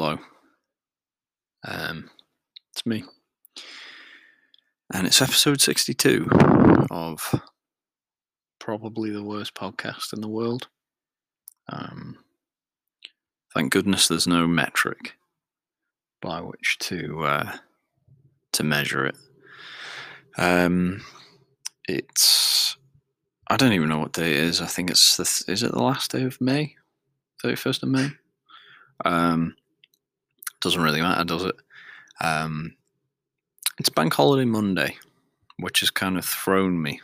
hello. Um, it's me. And it's episode 62 of probably the worst podcast in the world. Um, thank goodness there's no metric by which to uh, to measure it. Um, it's I don't even know what day it is. I think it's the, is it the last day of May, thirty first of May. Um, doesn't really matter, does it? Um, it's Bank Holiday Monday, which has kind of thrown me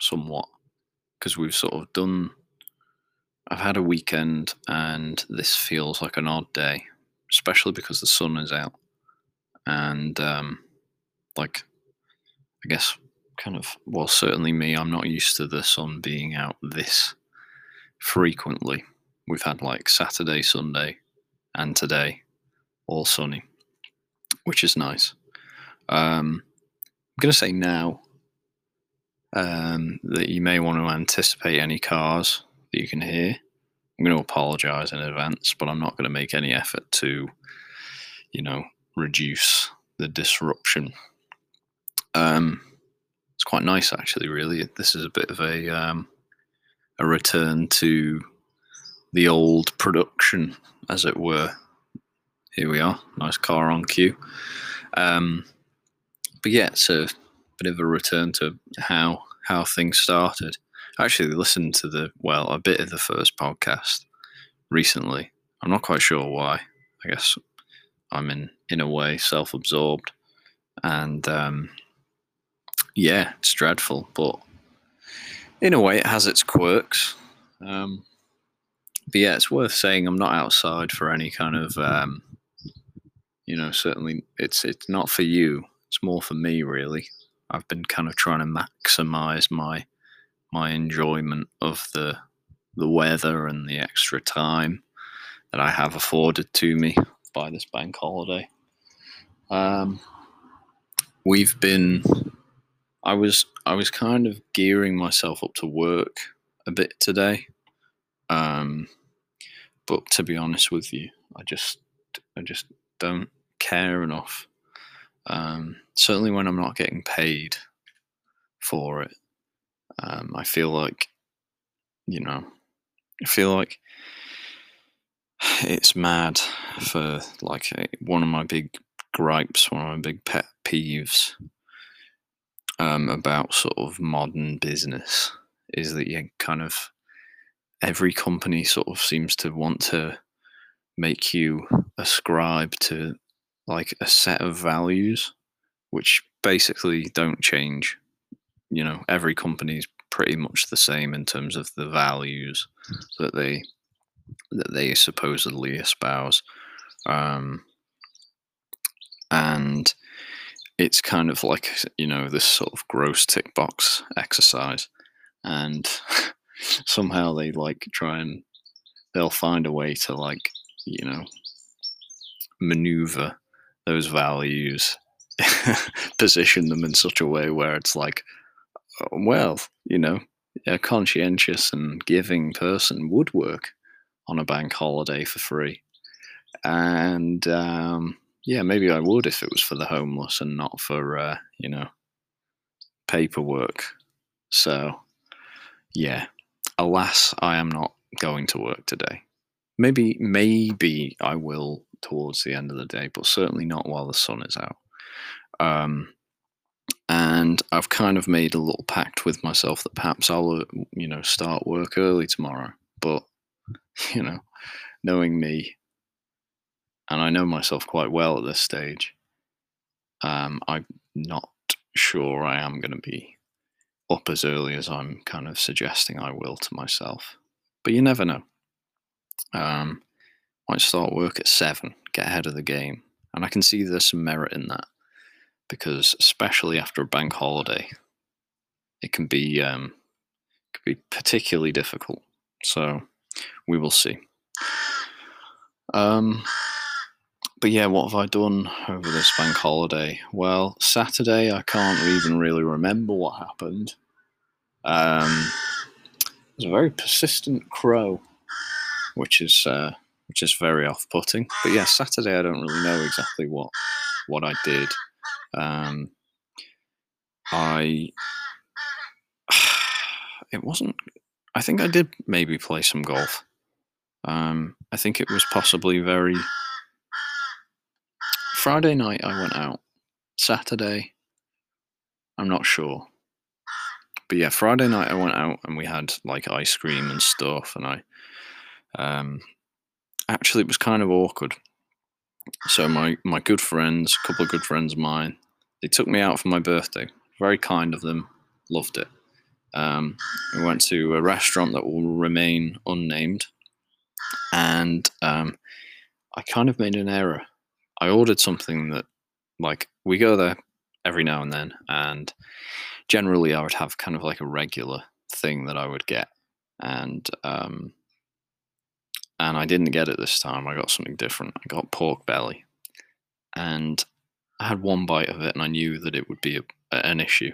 somewhat because we've sort of done. I've had a weekend, and this feels like an odd day, especially because the sun is out, and um, like, I guess, kind of. Well, certainly me. I'm not used to the sun being out this frequently. We've had like Saturday, Sunday, and today all sunny, which is nice. Um, I'm going to say now um, that you may want to anticipate any cars that you can hear. I'm going to apologize in advance, but I'm not going to make any effort to, you know, reduce the disruption. Um, it's quite nice, actually. Really, this is a bit of a um, a return to the old production, as it were. Here we are, nice car on cue. Um, but yeah, it's a bit of a return to how how things started. I actually listened to the well a bit of the first podcast recently. I'm not quite sure why. I guess I'm in in a way self-absorbed, and um, yeah, it's dreadful. But in a way, it has its quirks. Um, but yeah, it's worth saying I'm not outside for any kind of um, you know certainly it's it's not for you it's more for me really. I've been kind of trying to maximize my my enjoyment of the the weather and the extra time that i have afforded to me by this bank holiday. Um we've been i was i was kind of gearing myself up to work a bit today um but to be honest with you i just i just don't care enough. Um, certainly when I'm not getting paid for it, um, I feel like, you know, I feel like it's mad for like one of my big gripes, one of my big pet peeves um, about sort of modern business is that you kind of every company sort of seems to want to make you ascribe to like a set of values which basically don't change. You know, every company is pretty much the same in terms of the values that they that they supposedly espouse. Um, and it's kind of like you know this sort of gross tick box exercise and somehow they like try and they'll find a way to like you know maneuver those values, position them in such a way where it's like, oh, well, you know, a conscientious and giving person would work on a bank holiday for free. And um, yeah, maybe I would if it was for the homeless and not for, uh, you know, paperwork. So, yeah, alas, I am not going to work today. Maybe, maybe I will towards the end of the day, but certainly not while the sun is out. Um, and I've kind of made a little pact with myself that perhaps I'll, uh, you know, start work early tomorrow. But, you know, knowing me, and I know myself quite well at this stage, um, I'm not sure I am going to be up as early as I'm kind of suggesting I will to myself. But you never know. Um, might start work at seven, get ahead of the game. And I can see there's some merit in that because, especially after a bank holiday, it can be um, can be particularly difficult. So we will see. Um, but yeah, what have I done over this bank holiday? Well, Saturday I can't even really remember what happened. Um, there's a very persistent crow, which is uh, which is very off-putting. But yeah, Saturday I don't really know exactly what what I did. Um, I it wasn't. I think I did maybe play some golf. Um, I think it was possibly very. Friday night I went out. Saturday, I'm not sure. But yeah, Friday night I went out and we had like ice cream and stuff, and I um, actually it was kind of awkward. So my my good friends, a couple of good friends of mine, they took me out for my birthday. Very kind of them. Loved it. Um, we went to a restaurant that will remain unnamed, and um, I kind of made an error. I ordered something that, like, we go there every now and then, and generally I would have kind of like a regular thing that I would get, and um, and I didn't get it this time. I got something different. I got pork belly, and I had one bite of it, and I knew that it would be a, an issue.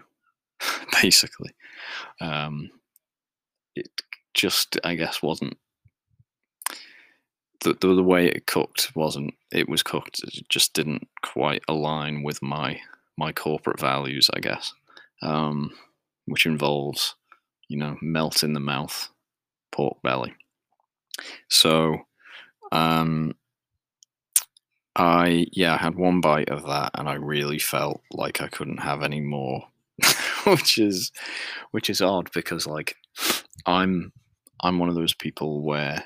basically, um, it just I guess wasn't the, the, the way it cooked wasn't it was cooked it just didn't quite align with my my corporate values I guess um, which involves you know melt in the mouth pork belly so um, I yeah I had one bite of that and I really felt like I couldn't have any more which is which is odd because like I'm I'm one of those people where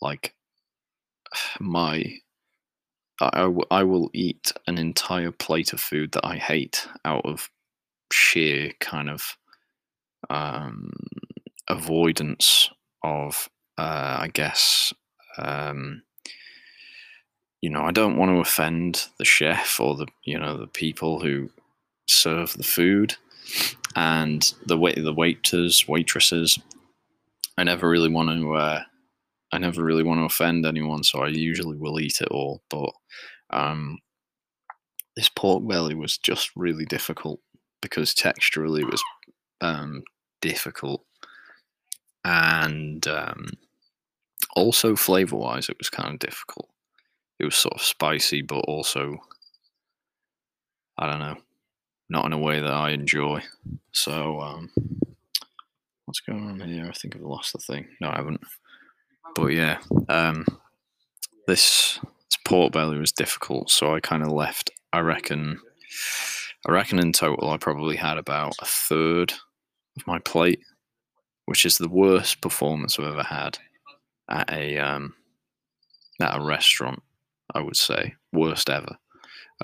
like my I, I will eat an entire plate of food that I hate out of sheer kind of um, avoidance of uh, I guess um, you know I don't want to offend the chef or the you know the people who serve the food. And the wait the waiters waitresses i never really want to uh, i never really want to offend anyone so i usually will eat it all. But um, this pork belly was just really difficult because texturally it was um, difficult. And um, also flavor wise it was kind of difficult it was sort of spicy but also i don't know not in a way that I enjoy. So, um, what's going on here? I think I've lost the thing. No, I haven't. But yeah, um, this, this pork belly was difficult, so I kind of left. I reckon, I reckon in total, I probably had about a third of my plate, which is the worst performance I've ever had at a um, at a restaurant. I would say worst ever.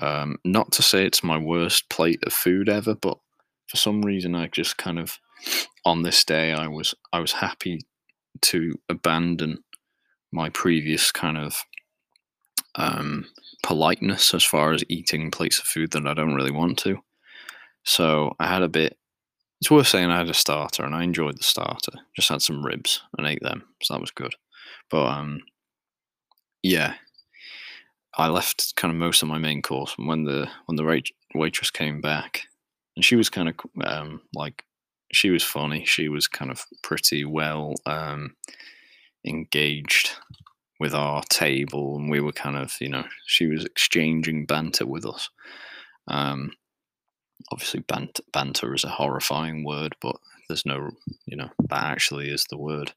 Um, not to say it's my worst plate of food ever, but for some reason, I just kind of on this day I was I was happy to abandon my previous kind of um, politeness as far as eating plates of food that I don't really want to. So I had a bit. It's worth saying I had a starter and I enjoyed the starter. Just had some ribs and ate them, so that was good. But um, yeah, I left kind of most of my main course, and when the when the wait, waitress came back, and she was kind of um, like she was funny. She was kind of pretty well um, engaged with our table, and we were kind of you know she was exchanging banter with us. Um, obviously, banter, banter is a horrifying word, but there's no you know that actually is the word.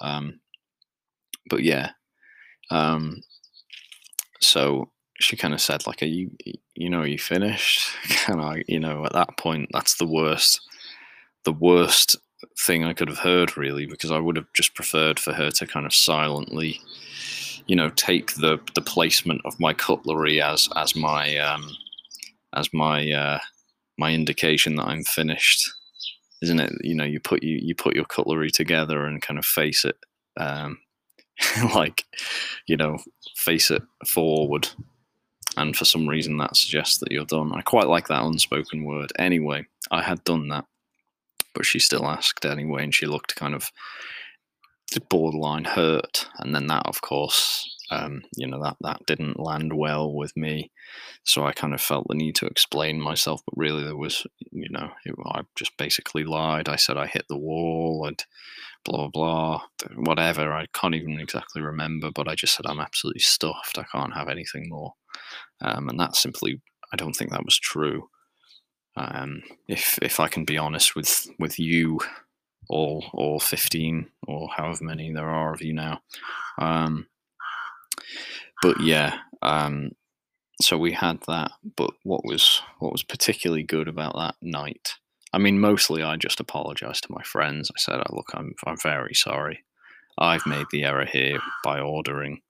Um, but yeah, um, so she kind of said, like, are you, you know, are you finished? Kind I, you know, at that point, that's the worst, the worst thing I could have heard, really, because I would have just preferred for her to kind of silently, you know, take the the placement of my cutlery as as my um, as my uh, my indication that I'm finished, isn't it? You know, you put you you put your cutlery together and kind of face it um, like, you know, face it forward. And for some reason, that suggests that you're done. I quite like that unspoken word. Anyway, I had done that, but she still asked anyway, and she looked kind of borderline hurt. And then that, of course, um, you know that that didn't land well with me, so I kind of felt the need to explain myself. But really, there was, you know, it, I just basically lied. I said I hit the wall and blah blah blah, whatever. I can't even exactly remember, but I just said I'm absolutely stuffed. I can't have anything more, um, and that simply, I don't think that was true. Um, if if I can be honest with with you all all 15 or however many there are of you now um, but yeah, um, so we had that. But what was what was particularly good about that night? I mean, mostly I just apologized to my friends. I said, "Look, I'm I'm very sorry. I've made the error here by ordering,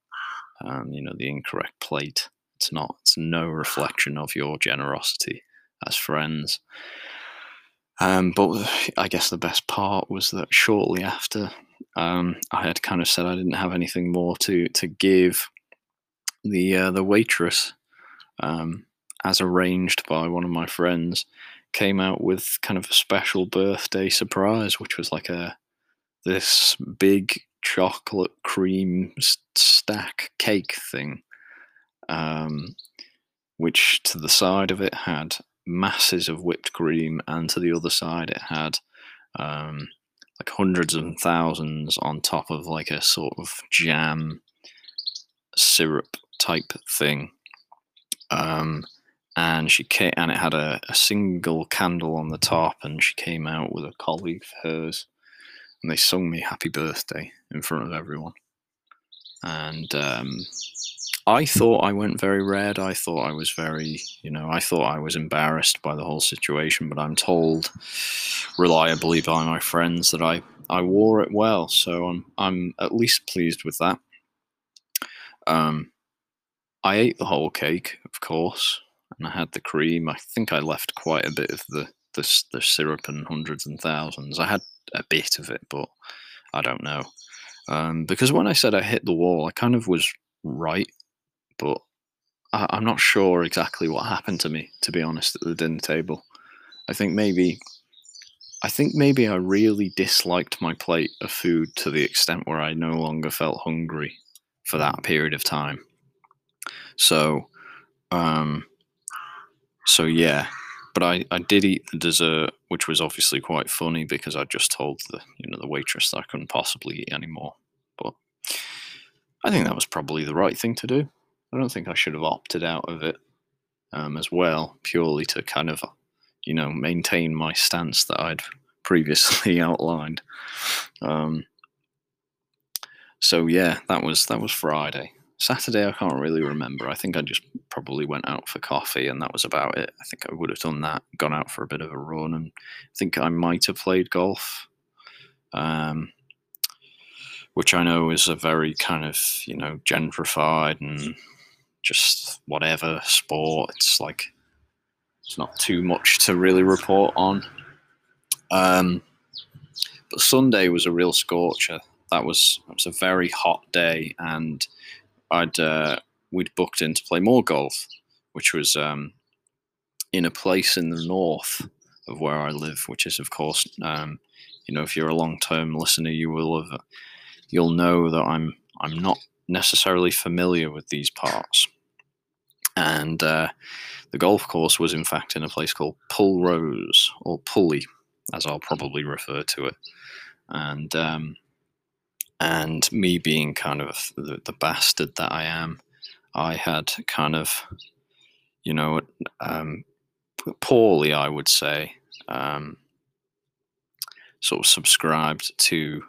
um, you know, the incorrect plate. It's not. It's no reflection of your generosity as friends." Um, but I guess the best part was that shortly after, um, I had kind of said I didn't have anything more to to give the uh, the waitress, um, as arranged by one of my friends, came out with kind of a special birthday surprise, which was like a this big chocolate cream stack cake thing, um, which to the side of it had masses of whipped cream, and to the other side it had um, like hundreds and thousands on top of like a sort of jam syrup type thing. Um, and she came, and it had a, a, single candle on the top, and she came out with a colleague of hers, and they sung me "Happy Birthday" in front of everyone. And um, I thought I went very red. I thought I was very, you know, I thought I was embarrassed by the whole situation. But I'm told reliably by my friends that I I wore it well, so I'm I'm at least pleased with that. Um, I ate the whole cake, of course, and I had the cream. I think I left quite a bit of the the, the syrup and hundreds and thousands. I had a bit of it, but I don't know. Um, because when I said I hit the wall, I kind of was right, but I, I'm not sure exactly what happened to me, to be honest, at the dinner table. I think maybe I think maybe I really disliked my plate of food to the extent where I no longer felt hungry for that period of time. So, um, so yeah, but I, I did eat the dessert, which was obviously quite funny because I just told the you know the waitress that I couldn't possibly eat anymore. But I think that was probably the right thing to do. I don't think I should have opted out of it um, as well, purely to kind of you know maintain my stance that I'd previously outlined. Um, so yeah, that was that was Friday. Saturday, I can't really remember. I think I just probably went out for coffee and that was about it. I think I would have done that, gone out for a bit of a run, and I think I might have played golf, um, which I know is a very kind of, you know, gentrified and just whatever sport. It's like, it's not too much to really report on. Um, but Sunday was a real scorcher. That was, that was a very hot day and I'd uh, we'd booked in to play more golf, which was um, in a place in the north of where I live, which is of course, um, you know, if you're a long-term listener, you will have you'll know that I'm I'm not necessarily familiar with these parts. And uh, the golf course was in fact in a place called Rose or Pulley, as I'll probably refer to it. And um, and me being kind of the, the, bastard that I am, I had kind of, you know, um, poorly, I would say, um, sort of subscribed to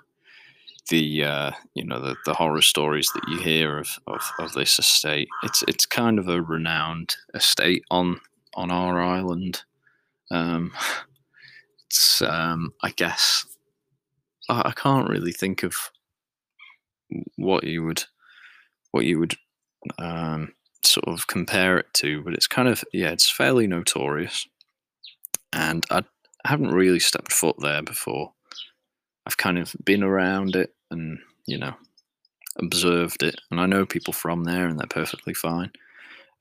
the uh, you know the, the horror stories that you hear of, of, of this estate. It's it's kind of a renowned estate on on our island. Um, it's um, I guess I, I can't really think of what you would what you would um, sort of compare it to, but it's kind of yeah, it's fairly notorious, and I haven't really stepped foot there before. I've kind of been around it and you know observed it, and I know people from there, and they're perfectly fine.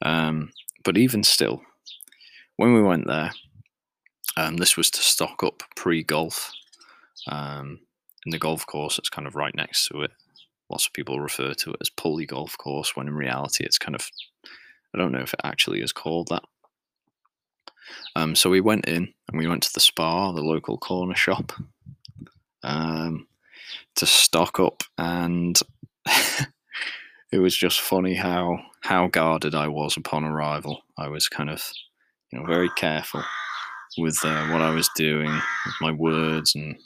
Um, but even still, when we went there, um, this was to stock up pre golf. Um, in the golf course, it's kind of right next to it lots of people refer to it as Pulley Golf Course, when in reality it's kind of, I don't know if it actually is called that. Um, so we went in and we went to the Spar, the local corner shop, um, to stock up, and it was just funny how how guarded I was upon arrival. I was kind of, you know, very careful with uh, what I was doing, with my words, and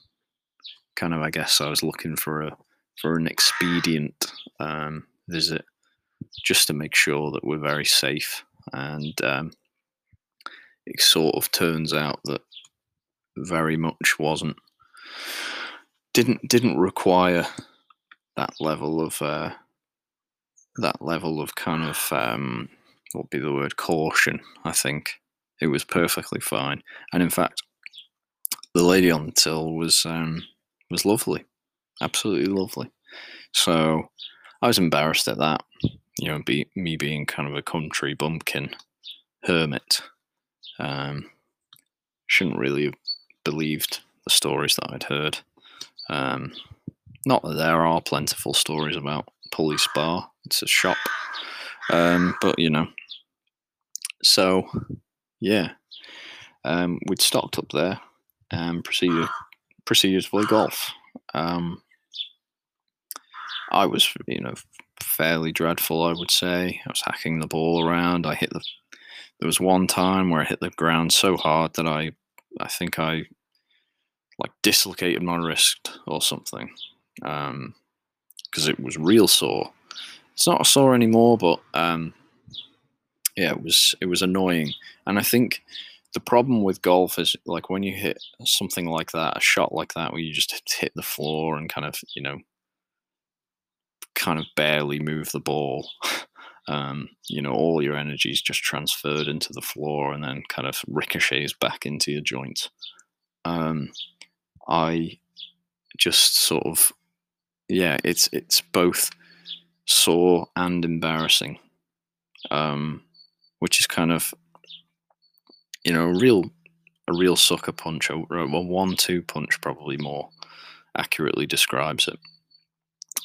kind of, I guess, I was looking for a for an expedient um, visit, just to make sure that we're very safe. And um, it sort of turns out that very much wasn't didn't didn't require that level of uh, that level of kind of um, what be the word caution. I think it was perfectly fine, and in fact, the lady on the till was um, was lovely, absolutely lovely. So I was embarrassed at that, you know, be, me being kind of a country bumpkin hermit. Um, shouldn't really have believed the stories that I'd heard. Um, not that there are plentiful stories about Pulley Spar. It's a shop, um, but you know. So, yeah, um, we'd stocked up there and proceeded proceeded to play golf. Um, I was, you know, fairly dreadful. I would say I was hacking the ball around. I hit the. There was one time where I hit the ground so hard that I, I think I, like dislocated my wrist or something, because um, it was real sore. It's not a sore anymore, but um, yeah, it was it was annoying, and I think the problem with golf is like when you hit something like that, a shot like that, where you just hit the floor and kind of you know kind of barely move the ball. Um, you know, all your energy is just transferred into the floor and then kind of ricochets back into your joints. Um, I just sort of, yeah, it's it's both sore and embarrassing, um, which is kind of, you know, a real a real sucker punch, a, a one-two punch, probably more accurately describes it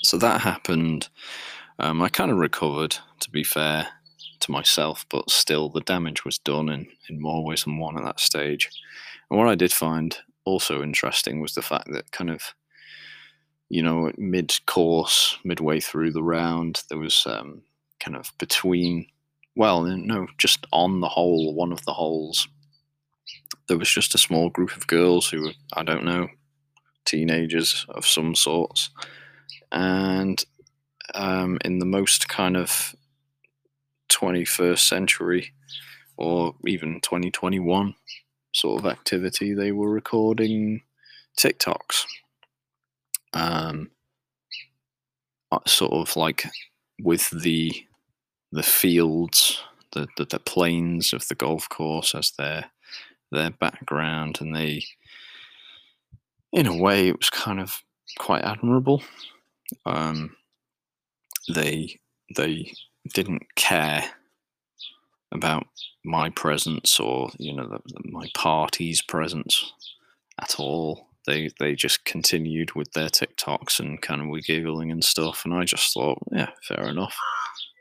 so that happened. Um, I kind of recovered, to be fair to myself, but still the damage was done in, in more ways than one at that stage. And what I did find also interesting was the fact that kind of, you know, mid course, midway through the round, there was um, kind of between, well, no, just on the hole, one of the holes, there was just a small group of girls who were, I don't know, teenagers of some sorts and um, in the most kind of 21st century or even 2021 sort of activity, they were recording TikToks. Um, uh, sort of like with the the fields, the, the, the plains of the golf course as their their background, and they, in a way, it was kind of quite admirable um, they they didn't care about my presence or you know the, the, my party's presence at all. They they just continued with their TikToks and kind of were giggling and stuff, and I just thought, yeah, fair enough.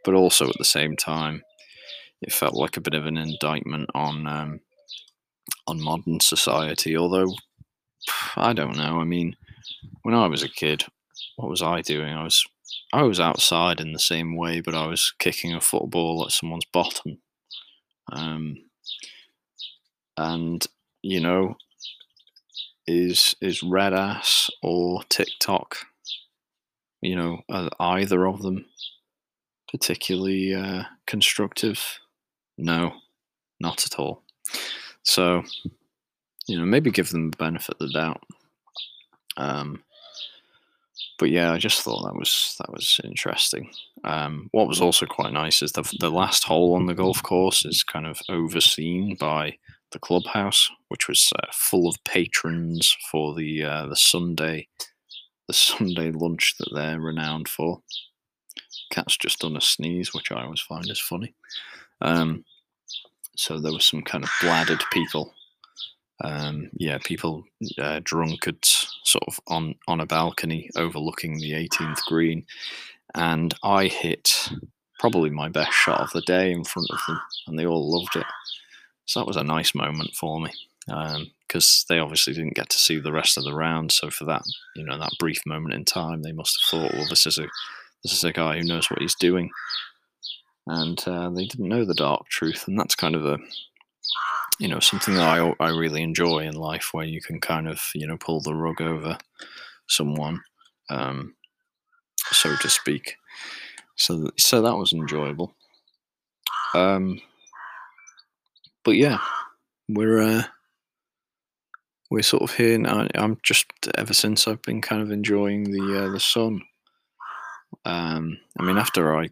But also at the same time, it felt like a bit of an indictment on um, on modern society. Although I don't know. I mean, when I was a kid, what was I doing? I was I was outside in the same way, but I was kicking a football at someone's bottom. Um, and you know, is is red ass or TikTok? You know, either of them particularly uh, constructive? No, not at all. So, you know, maybe give them the benefit of the doubt. Um, but yeah, I just thought that was that was interesting. Um, what was also quite nice is the the last hole on the golf course is kind of overseen by the clubhouse, which was uh, full of patrons for the uh, the Sunday the Sunday lunch that they're renowned for. Cat's just done a sneeze, which I always find is funny. Um, so there were some kind of bladdered people Um, yeah, people uh, drunk at sort of on on a balcony overlooking the 18th green, and I hit probably my best shot of the day in front of them, and they all loved it. So that was a nice moment for me because um, they obviously didn't get to see the rest of the round. So for that, you know, that brief moment in time, they must have thought, "Well, this is a this is a guy who knows what he's doing," and uh, they didn't know the dark truth, and that's kind of a you know something that I I really enjoy in life, where you can kind of you know pull the rug over someone, um, so to speak. So so that was enjoyable. Um, but yeah, we're uh, we're sort of here now. I'm just ever since I've been kind of enjoying the uh, the sun. Um, I mean, after I,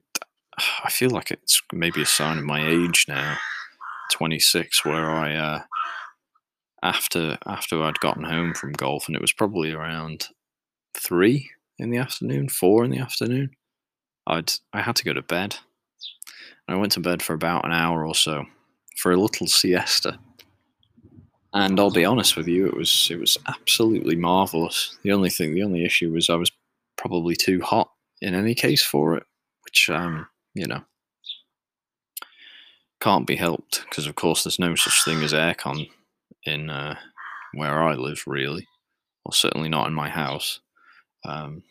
I feel like it's maybe a sign of my age now, 26, where I uh, after after I'd gotten home from golf, and it was probably around three in the afternoon, four in the afternoon. I'd I had to go to bed. And I went to bed for about an hour or so for a little siesta. And I'll be honest with you, it was it was absolutely marvelous. The only thing, the only issue was I was probably too hot in any case for it, which um, you know can't be helped because of course there's no such thing as aircon in uh, where I live, really, or certainly not in my house. Um,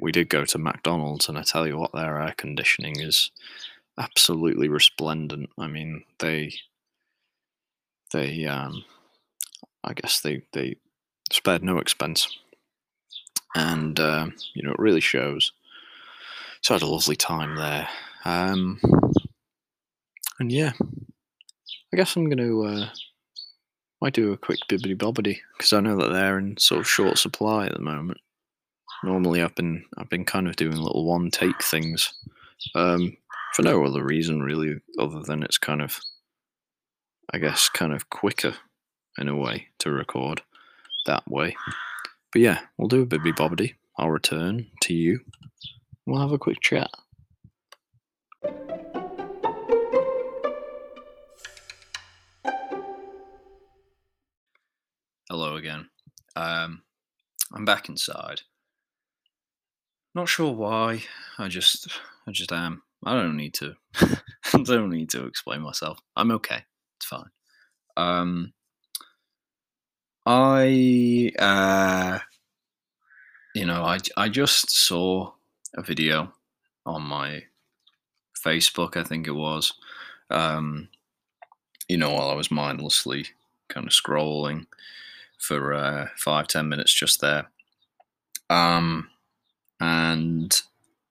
we did go to McDonald's, and I tell you what, their air conditioning is absolutely resplendent. I mean, they they um, I guess they they spared no expense, and uh, you know it really shows. So I had a lovely time there, um, and yeah, I guess I'm going to uh, might do a quick bibbity bobbity because I know that they're in sort of short supply at the moment. Normally, I've been I've been kind of doing little one take things. Um, for no other reason really, other than it's kind of, I guess, kind of quicker in a way to record that way. But yeah, we'll do a bibby bobbity. I'll return to you. We'll have a quick chat. Hello again. Um, I'm back inside. Not sure why. I just, I just am. I don't need to. Don't need to explain myself. I'm okay. It's fine. Um, I, uh, you know, I I just saw a video on my Facebook. I think it was. Um, you know, while I was mindlessly kind of scrolling for uh, five ten minutes just there. Um, and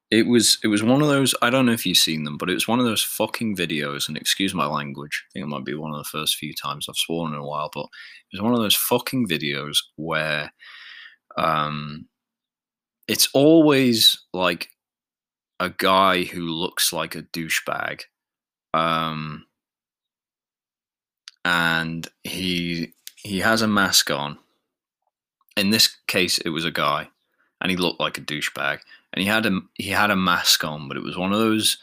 it was it was one of those. I don't know if you've seen them, but it was one of those fucking videos. And excuse my language. I think it might be one of the first few times I've sworn in a while. But it was one of those fucking videos where, um, it's always like a guy who looks like a douchebag, um, and he he has a mask on. In this case, it was a guy, and he looked like a douchebag and he had a he had a mask on, but it was one of those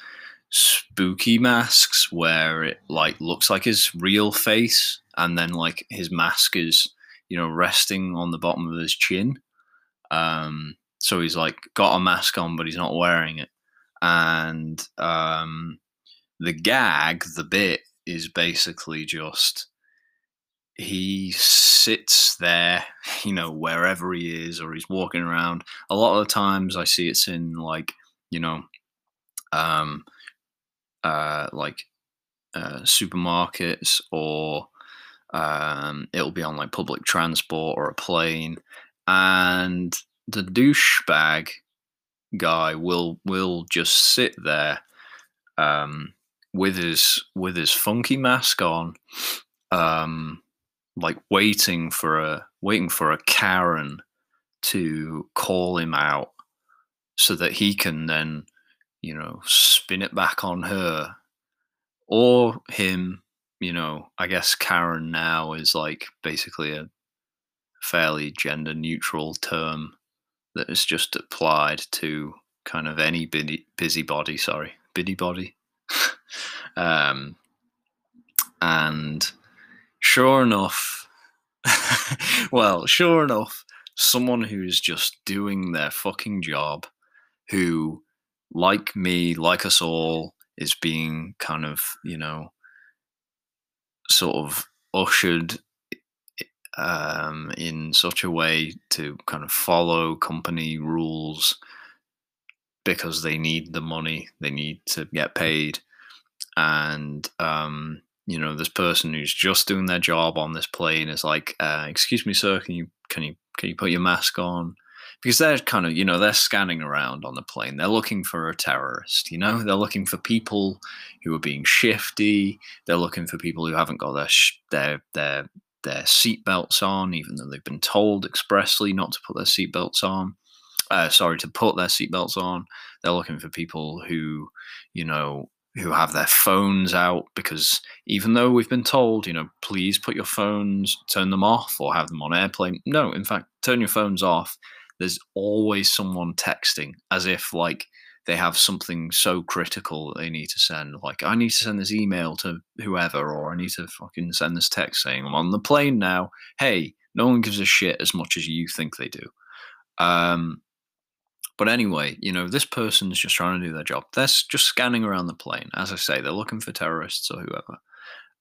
spooky masks where it like looks like his real face, and then like his mask is you know resting on the bottom of his chin. Um, so he's like got a mask on, but he's not wearing it, and um, the gag, the bit, is basically just he sits there, you know, wherever he is, or he's walking around. A lot of the times I see it's in like, you know, um, uh, like uh, supermarkets or um, it'll be on like public transport or a plane. And the douchebag guy will will just sit there um, with his with his funky mask on um, like waiting for a waiting for a Karen to call him out so that he can then, you know, spin it back on her or him, you know, I guess Karen now is like basically a fairly gender neutral term that is just applied to kind of any busy, busybody, sorry, biddy body. um, and sure enough, well, sure enough, someone who's just doing their fucking job, who, like me, like us all, is being kind of, you know, sort of ushered um, in such a way to kind of follow company rules because they need the money, they need to get paid. And, um, you know, this person who's just doing their job on this plane is like, uh, "Excuse me, sir, can you can you can you put your mask on?" Because they're kind of, you know, they're scanning around on the plane. They're looking for a terrorist. You know, they're looking for people who are being shifty. They're looking for people who haven't got their sh- their their their seatbelts on, even though they've been told expressly not to put their seatbelts on. Uh, sorry, to put their seatbelts on. They're looking for people who, you know, who have their phones out because even though we've been told, you know, please put your phones, turn them off or have them on airplane. No, in fact, turn your phones off. There's always someone texting as if like they have something so critical they need to send. Like, I need to send this email to whoever, or I need to fucking send this text saying I'm on the plane now. Hey, no one gives a shit as much as you think they do. Um, but anyway, you know, this person's just trying to do their job. They're just scanning around the plane. As I say, they're looking for terrorists or whoever.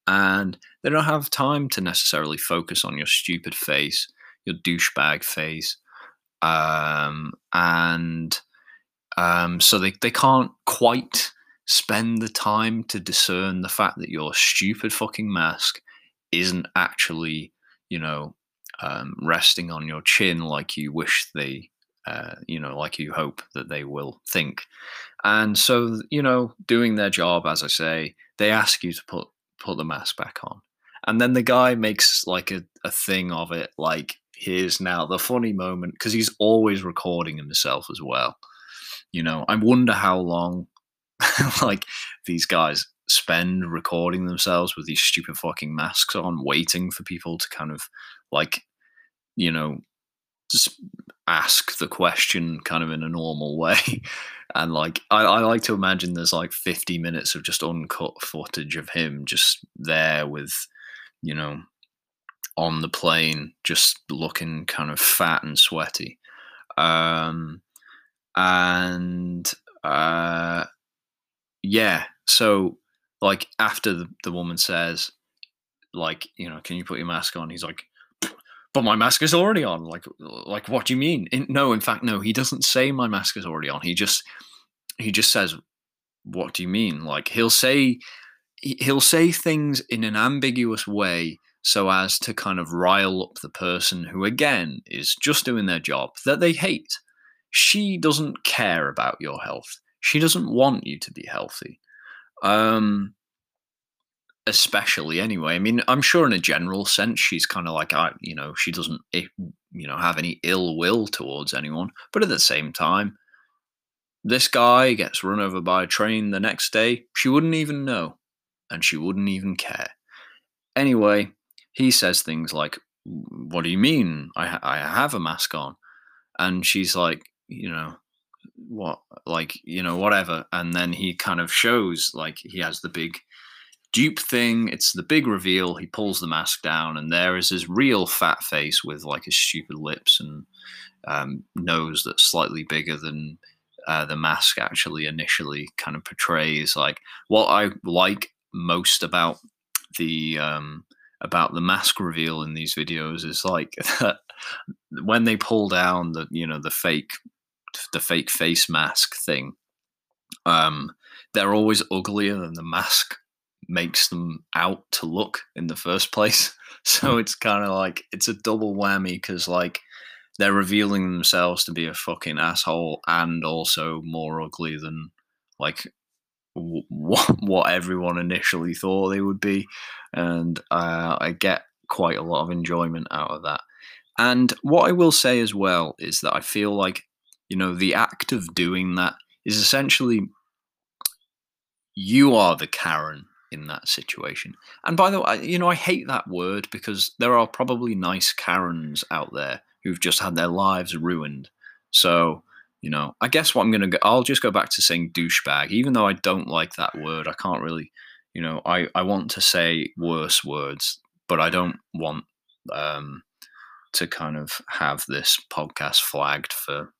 And they don't have time to necessarily focus on your stupid face, your douchebag face. Um, and um, so they, they can't quite spend the time to discern the fact that your stupid fucking mask isn't actually, you know, um, resting on your chin like you wish they, uh, you know, like you hope that they will think. And so, you know, doing their job, as I say, they ask you to put put the mask back on, and then the guy makes like a, a thing of it, like here's now the funny moment because he's always recording himself as well. You know, I wonder how long like these guys spend recording themselves with these stupid fucking masks on, waiting for people to kind of like, you know, just ask the question kind of in a normal way. and like, I, I like to imagine there's like 50 minutes of just uncut footage of him just there with, you know, on the plane, just looking kind of fat and sweaty. Um, and uh, yeah, so like after the, the woman says, like, you know, can you put your mask on? He's like, but my mask is already on. Like, like what do you mean? In, no, in fact, no. He doesn't say my mask is already on. He just he just says, what do you mean? Like he'll say he'll say things in an ambiguous way so as to kind of rile up the person who again is just doing their job that they hate she doesn't care about your health. She doesn't want you to be healthy. Um, especially anyway. I mean, I'm sure in a general sense, she's kind of like, I, you know, she doesn't, you know, have any ill will towards anyone. But at the same time, this guy gets run over by a train the next day. She wouldn't even know, and she wouldn't even care. Anyway, he says things like, "What do you mean? I I have a mask on," and she's like, you know what like you know whatever and then he kind of shows like he has the big dupe thing it's the big reveal he pulls the mask down and there is his real fat face with like his stupid lips and um, nose that's slightly bigger than uh, the mask actually initially kind of portrays like what i like most about the um, about the mask reveal in these videos is like when they pull down the you know the fake the fake face mask thing, um, they're always uglier than the mask makes them out to look in the first place. So hmm. it's kind of like it's a double whammy because like they're revealing themselves to be a fucking asshole and also more ugly than like what what everyone initially thought they would be, and uh, I get quite a lot of enjoyment out of that. And what I will say as well is that I feel like you know, the act of doing that is essentially you are the Karen in that situation. And by the way, you know, I hate that word because there are probably nice Karens out there who've just had their lives ruined. So, you know, I guess what I'm going to go, I'll just go back to saying douchebag, even though I don't like that word. I can't really, you know, I, I want to say worse words, but I don't want um, to kind of have this podcast flagged for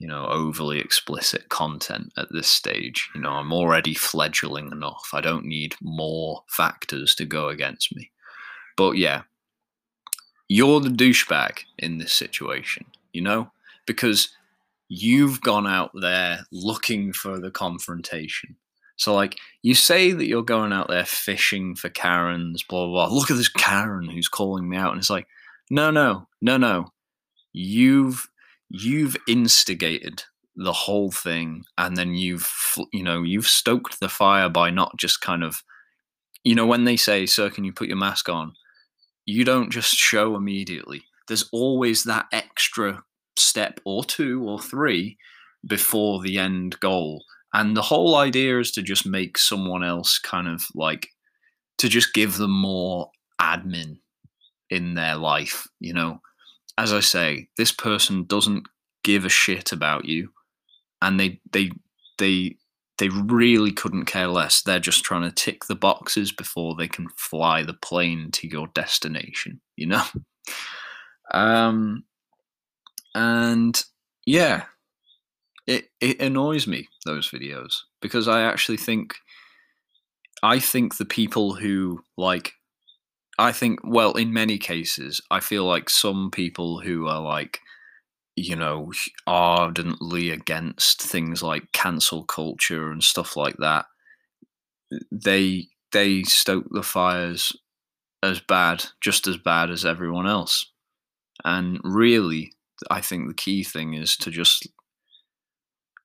you know overly explicit content at this stage. You know, I'm already fledgling enough. I don't need more factors to go against me. But yeah, you're the douchebag in this situation. You know, because you've gone out there looking for the confrontation. So, like, you say that you're going out there fishing for Karens, blah, blah, blah. Look at this Karen who's calling me out. And it's like, no, no, no, no. You've you've instigated the whole thing and then you've you know you've stoked the fire by not just kind of you know when they say sir can you put your mask on you don't just show immediately there's always that extra step or two or three before the end goal. And the whole idea is to just make someone else kind of like to just give them more admin in their life, you know. As I say, this person doesn't give a shit about you and they they they they really couldn't care less. They're just trying to tick the boxes before they can fly the plane to your destination, you know? Um and yeah, it it annoys me those videos because I actually think I think the people who like I think well in many cases I feel like some people who are like you know ardently against things like cancel culture and stuff like that they they stoke the fires as bad just as bad as everyone else and really I think the key thing is to just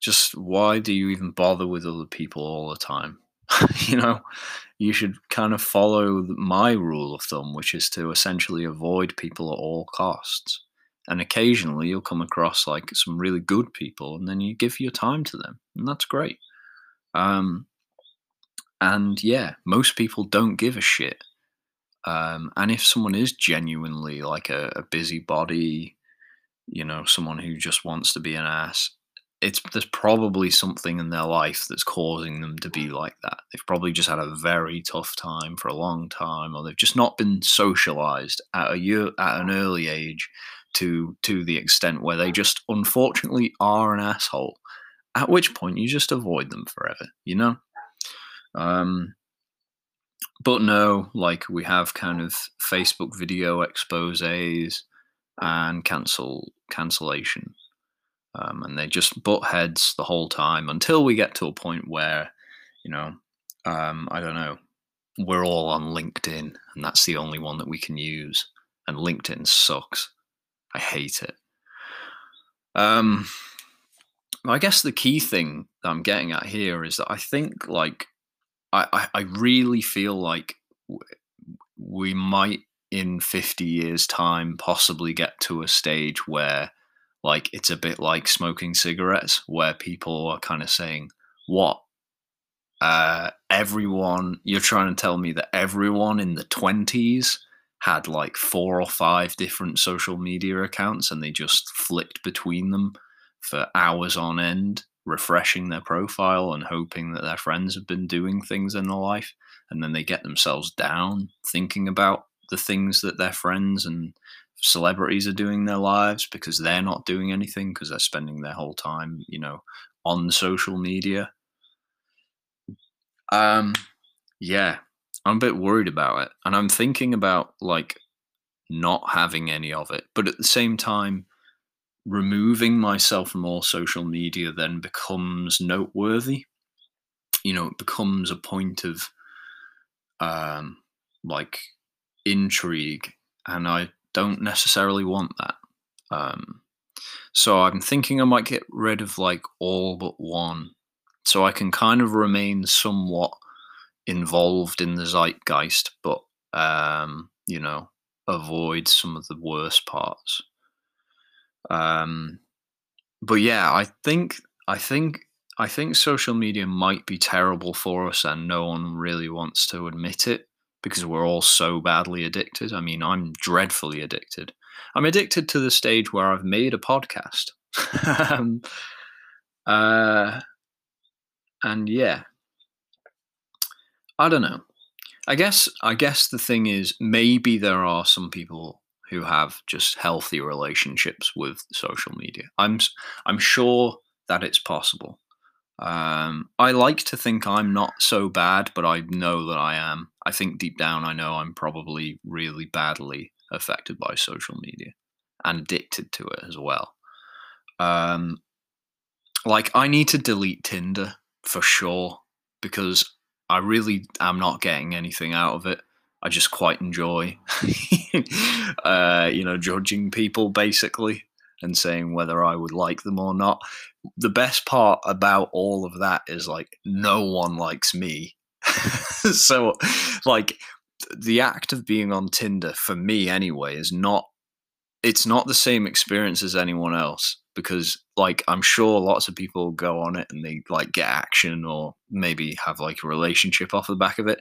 just why do you even bother with other people all the time? you know, you should kind of follow my rule of thumb, which is to essentially avoid people at all costs. And occasionally you'll come across like some really good people, and then you give your time to them, and that's great. Um, and yeah, most people don't give a shit. Um, and if someone is genuinely like a, a busybody, you know, someone who just wants to be an ass, it's there's probably something in their life that's causing them to be like that. They've probably just had a very tough time for a long time, or they've just not been socialized at a year at an early age to to the extent where they just unfortunately are an asshole. At which point you just avoid them forever, you know. Um, but no, like we have kind of Facebook video exposes and cancel cancellation. Um, and they just butt heads the whole time until we get to a point where, you know, um, I don't know, we're all on LinkedIn and that's the only one that we can use. And LinkedIn sucks. I hate it. Um, I guess the key thing that I'm getting at here is that I think, like, I, I, I really feel like we might in 50 years time possibly get to a stage where like it's a bit like smoking cigarettes where people are kind of saying what? Uh everyone you're trying to tell me that everyone in the 20s had like four or five different social media accounts and they just flicked between them for hours on end refreshing their profile and hoping that their friends have been doing things in their life? And then they get themselves down thinking about the things that their friends and celebrities are doing their lives because they're not doing anything because they're spending their whole time, you know, on social media. Um, yeah, I'm a bit worried about it, and I'm thinking about like not having any of it, but at the same time, removing myself from all social media then becomes noteworthy. You know, it becomes a point of um, like intrigue, and I don't necessarily want that. Um, so I'm thinking I might get rid of like all but one, so I can kind of remain somewhat involved in the zeitgeist, but um, you know, avoid some of the worst parts. Um, but yeah, I think I think I think social media might be terrible for us, and no one really wants to admit it because we're all so badly addicted. I mean, I'm dreadfully addicted. I'm addicted to the stage where I've made a podcast. um, uh, and yeah, I don't know. I guess I guess the thing is maybe there are some people who have just healthy relationships with social media. I'm I'm sure that it's possible. Um, I like to think I'm not so bad, but I know that I am. I think deep down I know I'm probably really badly affected by social media and addicted to it as well. Um, like I need to delete Tinder for sure because I really am not getting anything out of it. I just quite enjoy, uh, you know, judging people basically and saying whether I would like them or not. The best part about all of that is like no one likes me. so, like, the act of being on Tinder for me anyway is not it's not the same experience as anyone else because like i'm sure lots of people go on it and they like get action or maybe have like a relationship off the back of it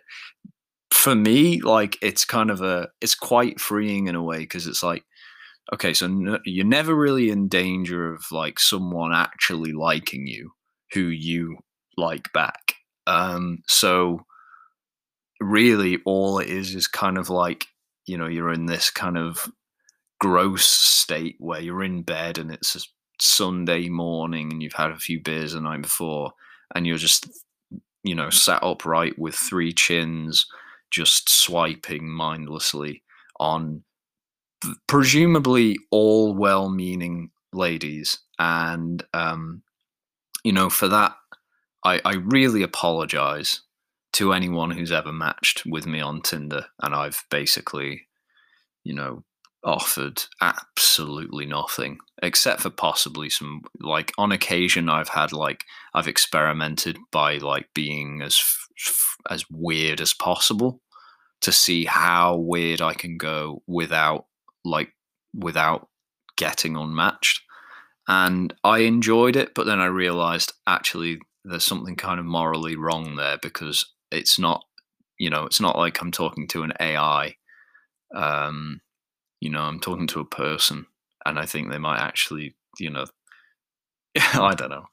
for me like it's kind of a it's quite freeing in a way because it's like okay so n- you're never really in danger of like someone actually liking you who you like back. Um so really all it is is kind of like you know you're in this kind of gross state where you're in bed and it's a Sunday morning and you've had a few beers the night before and you're just, you know, sat upright with three chins, just swiping mindlessly on presumably all well meaning ladies. And, um, you know, for that, I, I really apologize to anyone who's ever matched with me on Tinder. And I've basically, you know, offered absolutely nothing except for possibly some like on occasion I've had like I've experimented by like being as as weird as possible to see how weird I can go without like without getting unmatched. And I enjoyed it but then I realized actually there's something kind of morally wrong there because it's not you know it's not like I'm talking to an AI um you know i'm talking to a person and i think they might actually you know i don't know.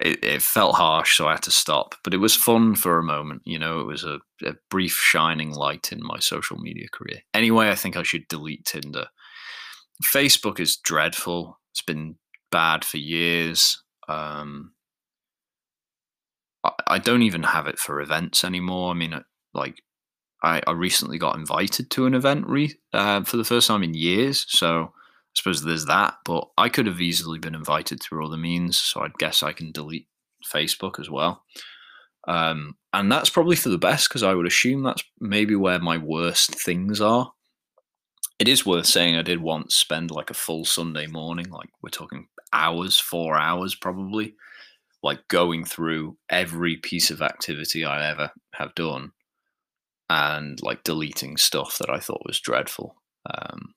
It, it, felt harsh so i had to stop but it was fun for a moment you know it was a, a brief shining light in my social media career. Anyway i think i should delete tinder. Facebook is dreadful. It's been bad for years. Um, I, I don't even have it for events anymore. I mean like I, I recently got invited to an event re, uh, for the first time in years. So I suppose there's that. But I could have easily been invited through other means. So I guess I can delete Facebook as well. Um, and that's probably for the best because I would assume that's maybe where my worst things are. It is worth saying I did once spend like a full Sunday morning, like we're talking hours, four hours probably, like going through every piece of activity I ever have done and like deleting stuff that I thought was dreadful. Um,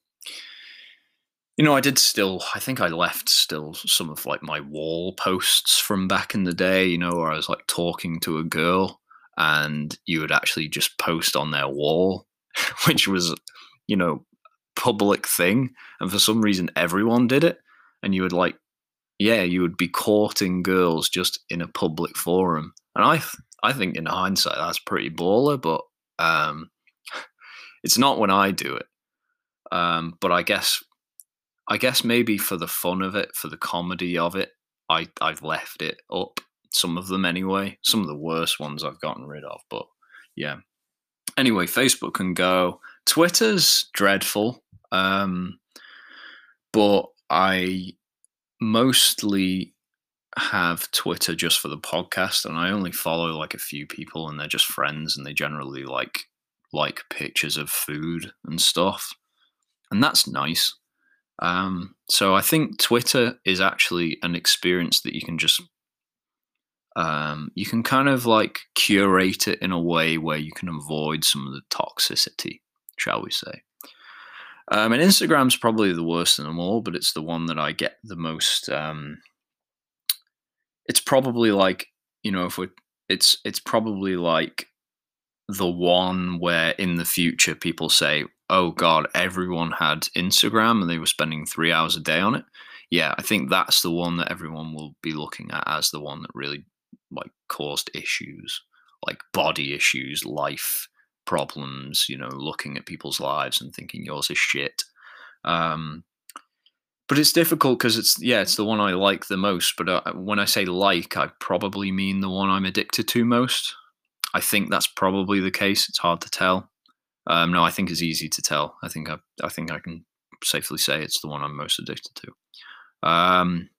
you know, I did still, I think I left still some of like my wall posts from back in the day, you know, where I was like talking to a girl and you would actually just post on their wall, which was, you know, public thing. And for some reason, everyone did it. And you would like, yeah, you would be courting girls just in a public forum. And I, I think in hindsight, that's pretty baller, but um, it's not when I do it, um, but I guess I guess maybe for the fun of it, for the comedy of it, I I've left it up. Some of them anyway. Some of the worst ones I've gotten rid of, but yeah. Anyway, Facebook can go. Twitter's dreadful, um, but I mostly have Twitter just for the podcast, and I only follow like a few people, and they're just friends, and they generally like like pictures of food and stuff, and that's nice. Um, so I think Twitter is actually an experience that you can just um, you can kind of like curate it in a way where you can avoid some of the toxicity, shall we say. Um, and Instagram's probably the worst of them all, but it's the one that I get the most um, it's probably like you know if we it's it's probably like the one where in the future people say oh god everyone had instagram and they were spending three hours a day on it yeah i think that's the one that everyone will be looking at as the one that really like caused issues like body issues life problems, you know, looking at people's lives and thinking yours is shit. Um, but it's difficult because it's yeah, it's the one I like the most. But uh, when I say like, I probably mean the one I'm addicted to most. I think that's probably the case. It's hard to tell. Um, no, I think it's easy to tell. I think I, I think I can safely say it's the one I'm most addicted to. Um,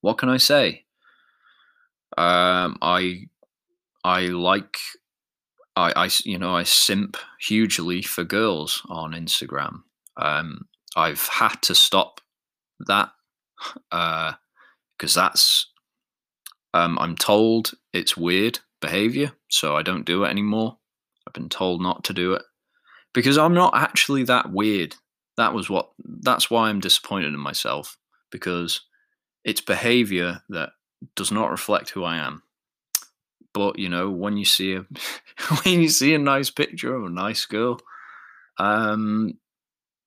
what can I say? Um, I I like I, I you know I simp hugely for girls on Instagram. Um, I've had to stop that because uh, that's um, I'm told it's weird behavior, so I don't do it anymore. I've been told not to do it because I'm not actually that weird. That was what that's why I'm disappointed in myself because it's behavior that does not reflect who I am. But you know, when you see a when you see a nice picture of a nice girl, um,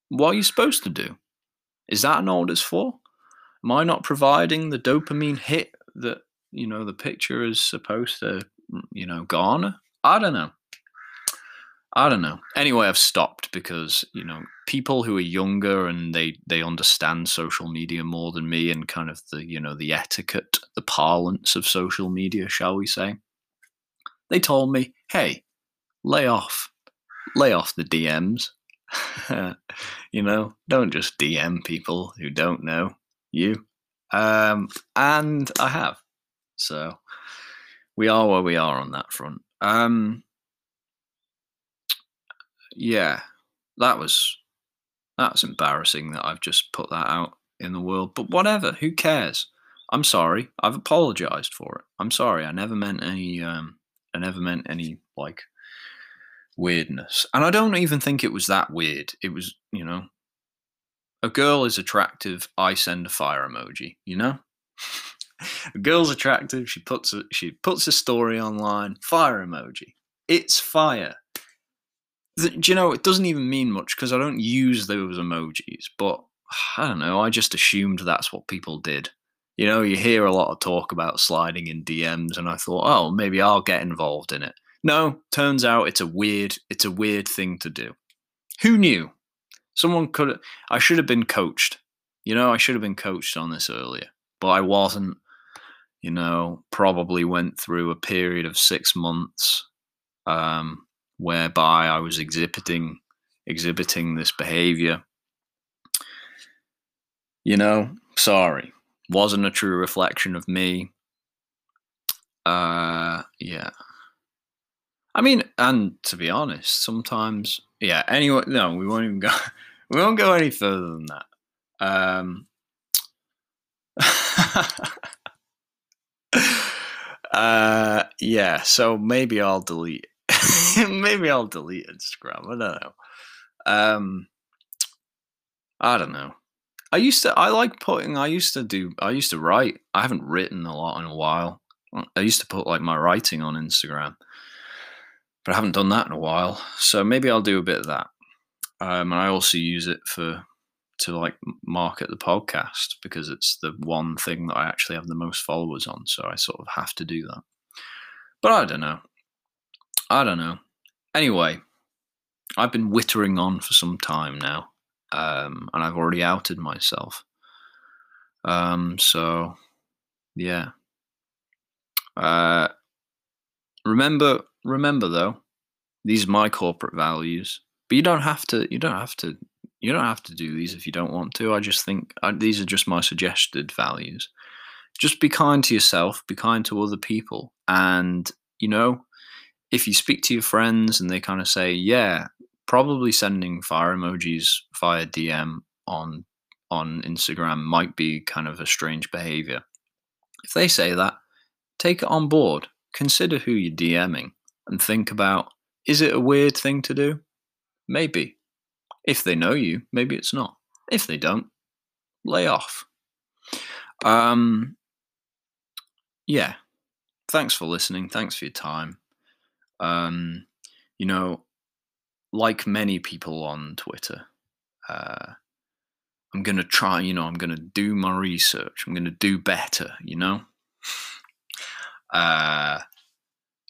what are you supposed to do? Is that not what it's for? Am I not providing the dopamine hit that you know the picture is supposed to you know garner? I don't know. I don't know. Anyway, I've stopped because you know people who are younger and they they understand social media more than me and kind of the you know the etiquette, the parlance of social media, shall we say? They told me, "Hey, lay off, lay off the DMs. you know, don't just DM people who don't know you." Um, and I have, so we are where we are on that front. Um, yeah, that was that's embarrassing that I've just put that out in the world. But whatever, who cares? I'm sorry. I've apologized for it. I'm sorry. I never meant any. Um, I never meant any like weirdness. And I don't even think it was that weird. It was, you know, a girl is attractive. I send a fire emoji. You know, a girl's attractive. She puts a, she puts a story online. Fire emoji. It's fire do you know it doesn't even mean much because I don't use those emojis, but I don't know. I just assumed that's what people did. You know, you hear a lot of talk about sliding in DMs, and I thought, oh, maybe I'll get involved in it. No, turns out it's a weird, it's a weird thing to do. Who knew? Someone could. I should have been coached. You know, I should have been coached on this earlier, but I wasn't. You know, probably went through a period of six months. Um, whereby I was exhibiting exhibiting this behavior. You know, sorry, wasn't a true reflection of me. Uh, yeah. I mean, and to be honest, sometimes, yeah. Anyway, no, we won't even go. We won't go any further than that. Um, uh, yeah. So maybe I'll delete Maybe I'll delete Instagram. I don't know. Um, I don't know. I used to. I like putting. I used to do. I used to write. I haven't written a lot in a while. I used to put like my writing on Instagram, but I haven't done that in a while. So maybe I'll do a bit of that. Um, and I also use it for to like market the podcast because it's the one thing that I actually have the most followers on. So I sort of have to do that. But I don't know. I don't know. Anyway, I've been wittering on for some time now, um, and I've already outed myself. Um, so, yeah. Uh, remember, remember though, these are my corporate values. But you don't have to. You don't have to. You don't have to do these if you don't want to. I just think I, these are just my suggested values. Just be kind to yourself. Be kind to other people, and you know, if you speak to your friends and they kind of say, yeah, probably sending fire emojis via DM on on Instagram might be kind of a strange behavior. If they say that, take it on board. Consider who you're DMing and think about is it a weird thing to do? Maybe. If they know you, maybe it's not. If they don't, lay off. Um, yeah. Thanks for listening. Thanks for your time. Um, you know, like many people on Twitter, uh, I'm going to try, you know, I'm going to do my research. I'm going to do better, you know? Uh,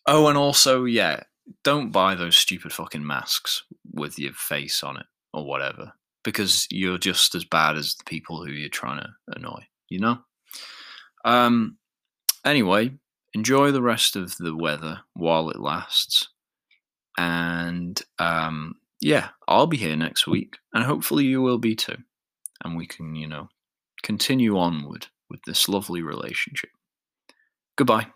oh, and also, yeah, don't buy those stupid fucking masks with your face on it or whatever because you're just as bad as the people who you're trying to annoy, you know? Um anyway, enjoy the rest of the weather while it lasts. And um yeah, I'll be here next week and hopefully you will be too. And we can, you know, continue onward with this lovely relationship. Goodbye.